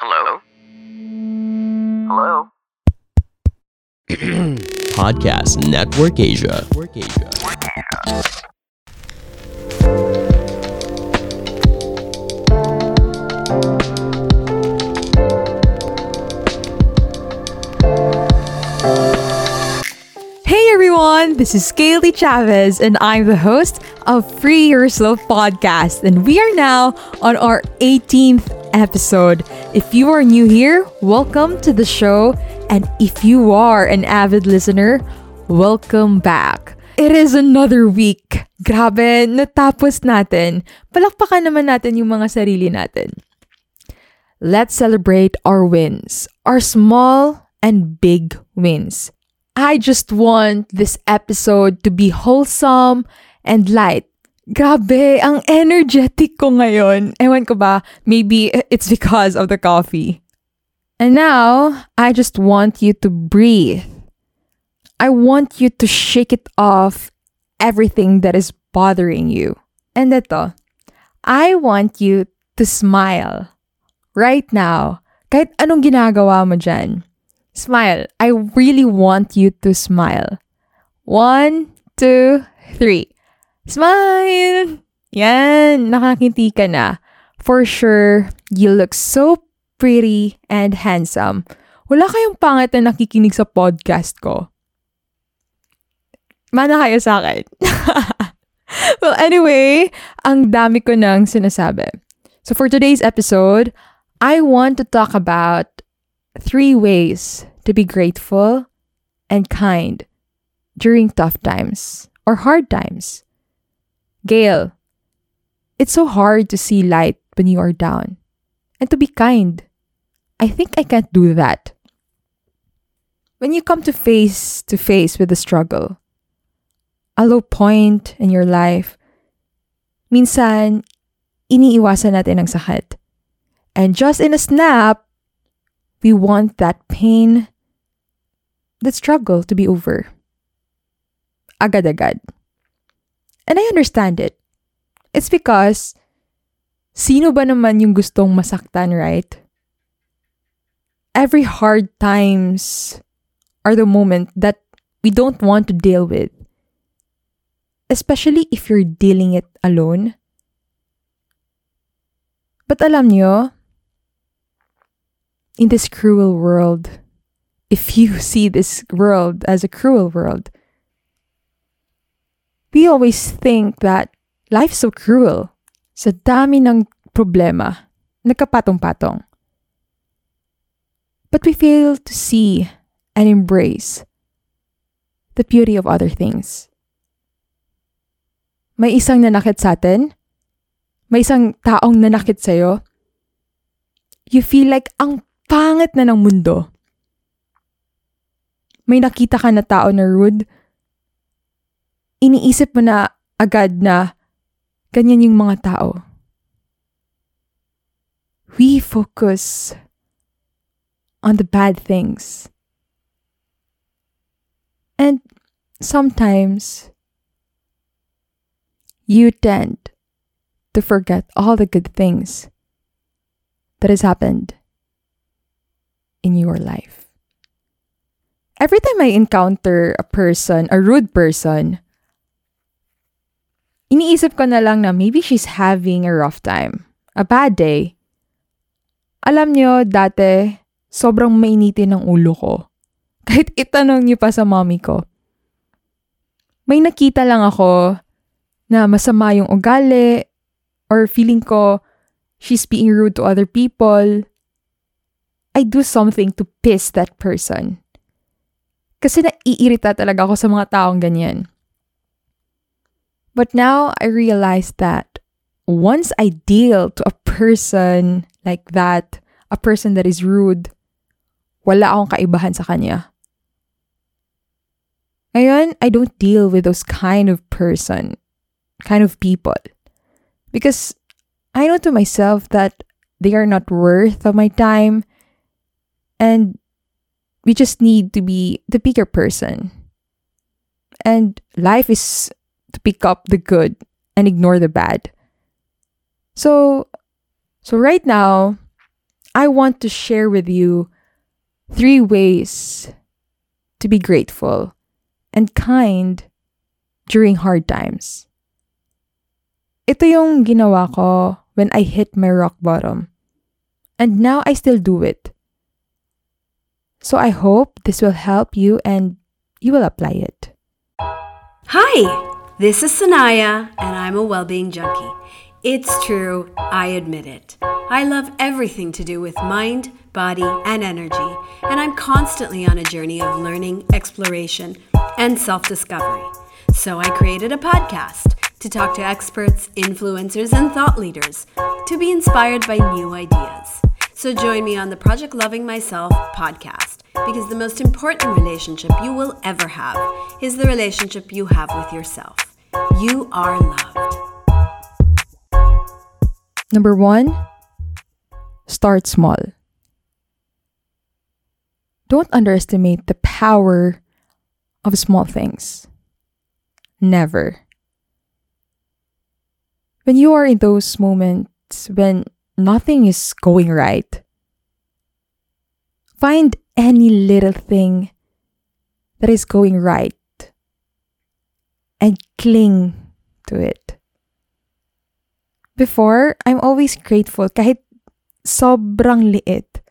Hello? Hello? Podcast Network Asia. Network Asia. Hey everyone, this is Kaylee Chavez, and I'm the host of Free Your Yourself Podcast, and we are now on our 18th episode. If you are new here, welcome to the show, and if you are an avid listener, welcome back. It is another week. Grabe, natapos natin. Palakpakan naman natin yung mga sarili natin. Let's celebrate our wins, our small and big wins. I just want this episode to be wholesome and light. Grabe, ang energetic ko ngayon. Ewan ko ba, maybe it's because of the coffee. And now, I just want you to breathe. I want you to shake it off everything that is bothering you. And ito, I want you to smile right now. Kahit anong ginagawa mo dyan. Smile. I really want you to smile. One, two, three. Smile! Yan, nakakiti ka na. For sure, you look so pretty and handsome. Wala kayong pangit na nakikinig sa podcast ko. Mana kayo sa akin. well, anyway, ang dami ko nang sinasabi. So for today's episode, I want to talk about three ways to be grateful and kind during tough times or hard times. Gail, it's so hard to see light when you are down and to be kind. I think I can't do that. When you come to face to face with the struggle, a low point in your life, minsan, iniiwasan natin ang sakit. And just in a snap, we want that pain, that struggle to be over. Agad-agad. And I understand it. It's because, sino ba naman yung gustong masaktan, right? Every hard times are the moment that we don't want to deal with. Especially if you're dealing it alone. But alam nyo, in this cruel world, if you see this world as a cruel world, we always think that life's so cruel. Sa dami ng problema, nagkapatong-patong. But we fail to see and embrace the beauty of other things. May isang nanakit sa atin, may isang taong nanakit sa'yo, you feel like ang pangit na ng mundo. May nakita ka na tao na rude, iniisip mo na agad na ganyan yung mga tao. We focus on the bad things. And sometimes you tend to forget all the good things that has happened in your life. Every time I encounter a person, a rude person, iniisip ko na lang na maybe she's having a rough time, a bad day. Alam nyo, dati, sobrang mainitin ng ulo ko. Kahit itanong niyo pa sa mommy ko. May nakita lang ako na masama yung ugali or feeling ko she's being rude to other people. I do something to piss that person. Kasi naiirita talaga ako sa mga taong ganyan. But now I realize that once I deal to a person like that, a person that is rude, wala akong kaibahan sa kanya. Ngayon, I don't deal with those kind of person, kind of people. Because I know to myself that they are not worth of my time and we just need to be the bigger person. And life is to pick up the good and ignore the bad. So so right now, I want to share with you three ways to be grateful and kind during hard times. Ito yung ginawa ko when I hit my rock bottom. And now I still do it. So I hope this will help you and you will apply it. Hi, this is Sanaya, and I'm a well-being junkie. It's true, I admit it. I love everything to do with mind, body, and energy, and I'm constantly on a journey of learning, exploration, and self-discovery. So I created a podcast to talk to experts, influencers, and thought leaders to be inspired by new ideas. So join me on the Project Loving Myself podcast because the most important relationship you will ever have is the relationship you have with yourself. You are loved. Number one, start small. Don't underestimate the power of small things. Never. When you are in those moments when nothing is going right, find any little thing that is going right and cling to it. Before, I'm always grateful kahit sobrang liit.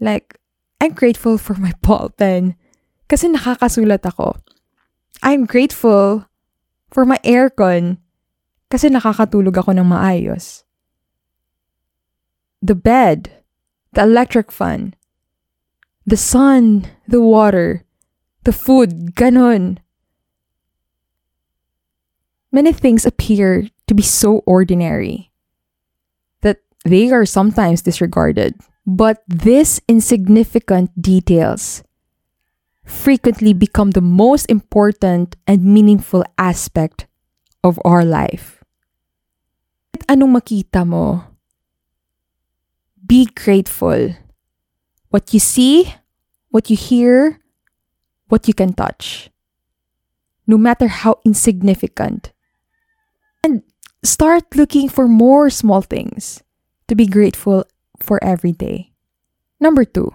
Like, I'm grateful for my ball pen kasi nakakasulat ako. I'm grateful for my aircon kasi nakakatulog ako ng maayos. The bed, the electric fan, the sun, the water, the food, ganon. Many things appear to be so ordinary that they are sometimes disregarded. But these insignificant details frequently become the most important and meaningful aspect of our life. Anong makita mo? Be grateful. What you see, what you hear, what you can touch. No matter how insignificant. And start looking for more small things to be grateful for every day. Number two,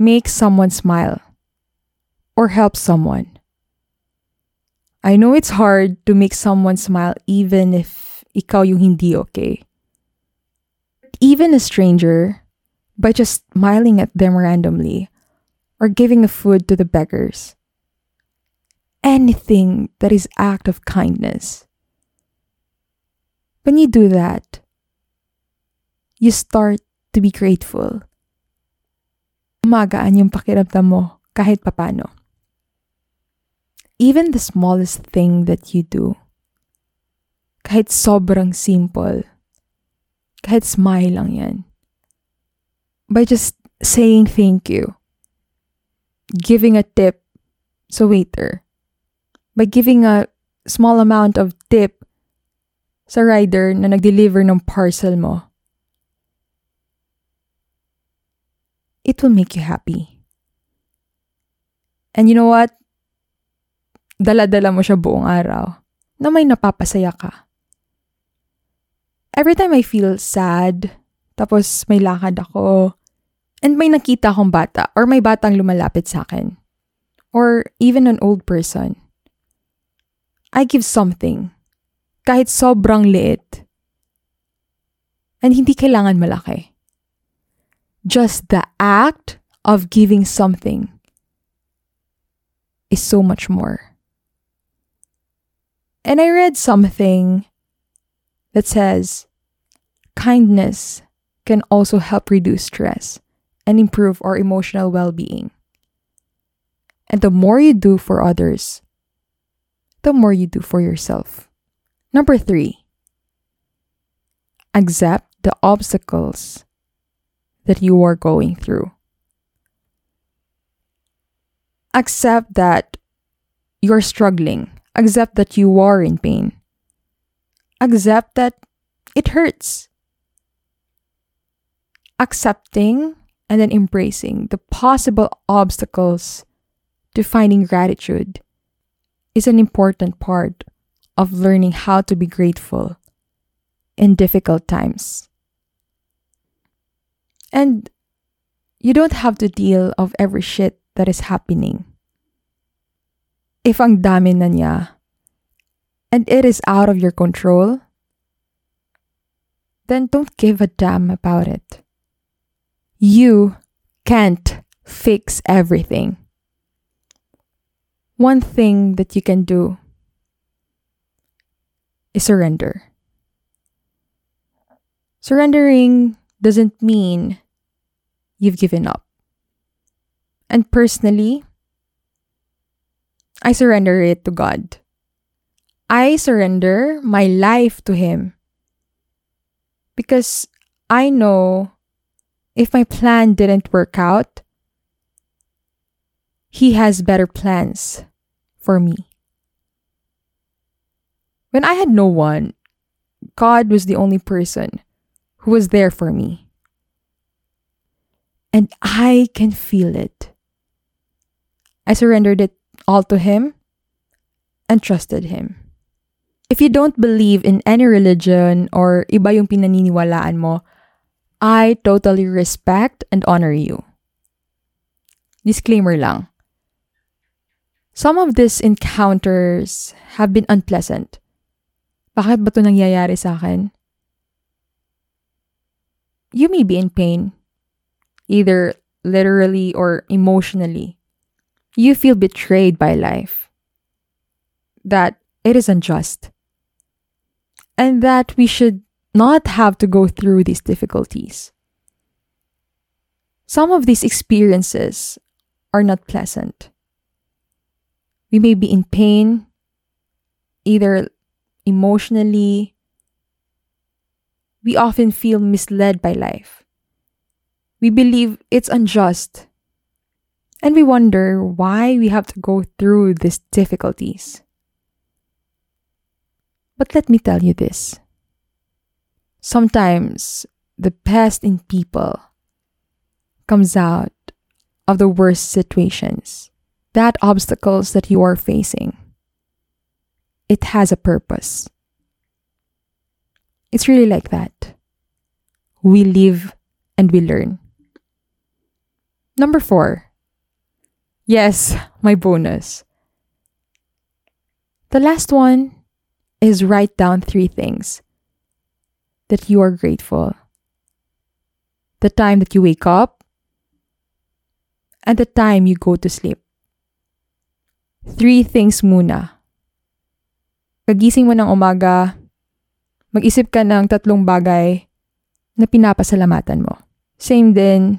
make someone smile or help someone. I know it's hard to make someone smile even if ikaw yung hindi okay. Even a stranger, by just smiling at them randomly or giving a food to the beggars. Anything that is act of kindness. When you do that, you start to be grateful. Umagaan yung pakiramdam mo kahit papano. Even the smallest thing that you do, kahit sobrang simple, kahit smile lang yan, by just saying thank you, giving a tip sa waiter, by giving a small amount of tip sa rider na nag-deliver ng parcel mo, it will make you happy. And you know what? Dala-dala mo siya buong araw na may napapasaya ka. Every time I feel sad, tapos may lakad ako, and may nakita akong bata or may batang lumalapit sa akin, or even an old person, I give something, kahit sobrang liit. And hindi kailangan malaki. Just the act of giving something is so much more. And I read something that says kindness can also help reduce stress and improve our emotional well being. And the more you do for others, the more you do for yourself. Number three, accept the obstacles that you are going through. Accept that you're struggling. Accept that you are in pain. Accept that it hurts. Accepting and then embracing the possible obstacles to finding gratitude is an important part of learning how to be grateful in difficult times. And you don't have to deal of every shit that is happening. If ang dami na niya, and it is out of your control, then don't give a damn about it. You can't fix everything. One thing that you can do is surrender. Surrendering doesn't mean you've given up. And personally, I surrender it to God. I surrender my life to Him. Because I know if my plan didn't work out, He has better plans for me. When I had no one, God was the only person who was there for me. And I can feel it. I surrendered it all to Him and trusted Him. If you don't believe in any religion or iba yung pinaniniwalaan mo, I totally respect and honor you. Disclaimer lang. Some of these encounters have been unpleasant. Bakit ba ito nangyayari sa akin? You may be in pain, either literally or emotionally. You feel betrayed by life. That it is unjust. And that we should not have to go through these difficulties. Some of these experiences are not pleasant. We may be in pain, either emotionally. We often feel misled by life. We believe it's unjust. And we wonder why we have to go through these difficulties. But let me tell you this sometimes the best in people comes out of the worst situations that obstacles that you are facing, it has a purpose. It's really like that. We live and we learn. Number four. Yes, my bonus. The last one is write down three things that you are grateful. The time that you wake up and the time you go to sleep. Three things muna. Kagising mo ng umaga, mag-isip ka ng tatlong bagay na pinapasalamatan mo. Same din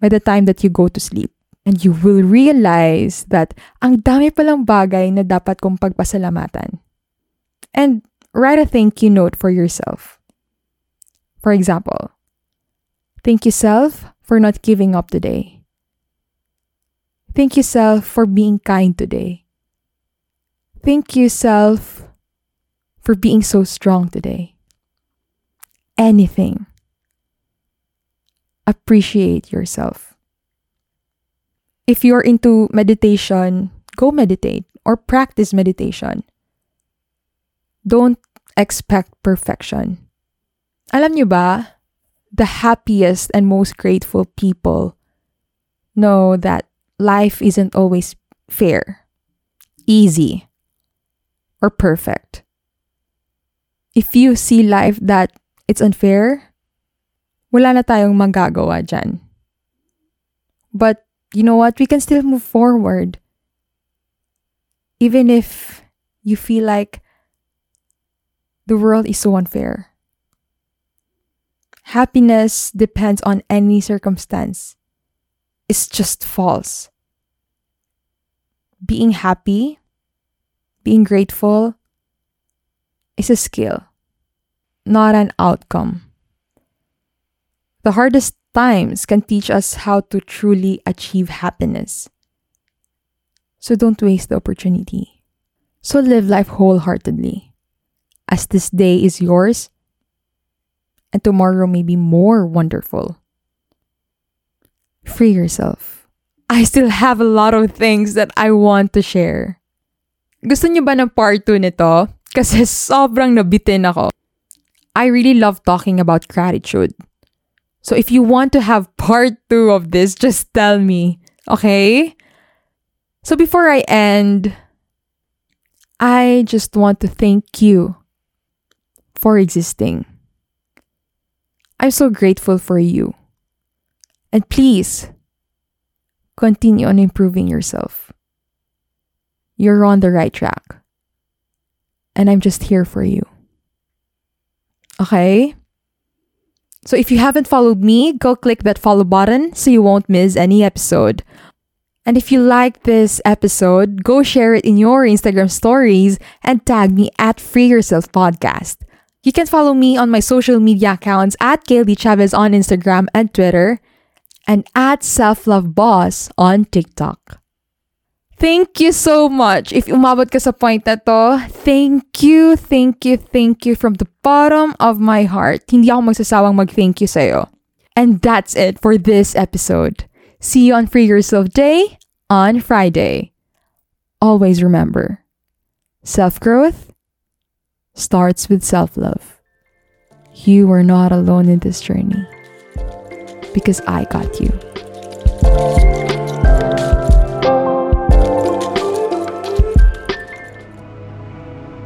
by the time that you go to sleep. And you will realize that ang dami palang bagay na dapat kong pagpasalamatan. And write a thank you note for yourself. For example, thank you self for not giving up today. Thank you, self, for being kind today. Thank you, self, for being so strong today. Anything. Appreciate yourself. If you're into meditation, go meditate or practice meditation. Don't expect perfection. Alam nyo ba, the happiest and most grateful people know that life isn't always fair, easy, or perfect. If you see life that it's unfair, wala na tayong magagawa dyan. But you know what? We can still move forward. Even if you feel like the world is so unfair. Happiness depends on any circumstance. It's just false being happy, being grateful is a skill, not an outcome. The hardest times can teach us how to truly achieve happiness. So don't waste the opportunity. So live life wholeheartedly, as this day is yours and tomorrow may be more wonderful. Free yourself I still have a lot of things that I want to share. Gusto niyo ba ng part 2 nito? Kasi sobrang nabitin ako. I really love talking about gratitude. So if you want to have part two of this, just tell me, okay? So before I end, I just want to thank you for existing. I'm so grateful for you. And please continue on improving yourself. You're on the right track. And I'm just here for you. Okay? So if you haven't followed me, go click that follow button so you won't miss any episode. And if you like this episode, go share it in your Instagram stories and tag me at Free Yourself Podcast. You can follow me on my social media accounts at Kaylee Chavez on Instagram and Twitter and at Self Love Boss on TikTok. Thank you so much. If umabot ka sa point na to, thank you, thank you, thank you from the bottom of my heart. Hindi ako magsasawang mag-thank you sa'yo. And that's it for this episode. See you on Free Yourself Day on Friday. Always remember, self-growth starts with self-love. You are not alone in this journey because I got you.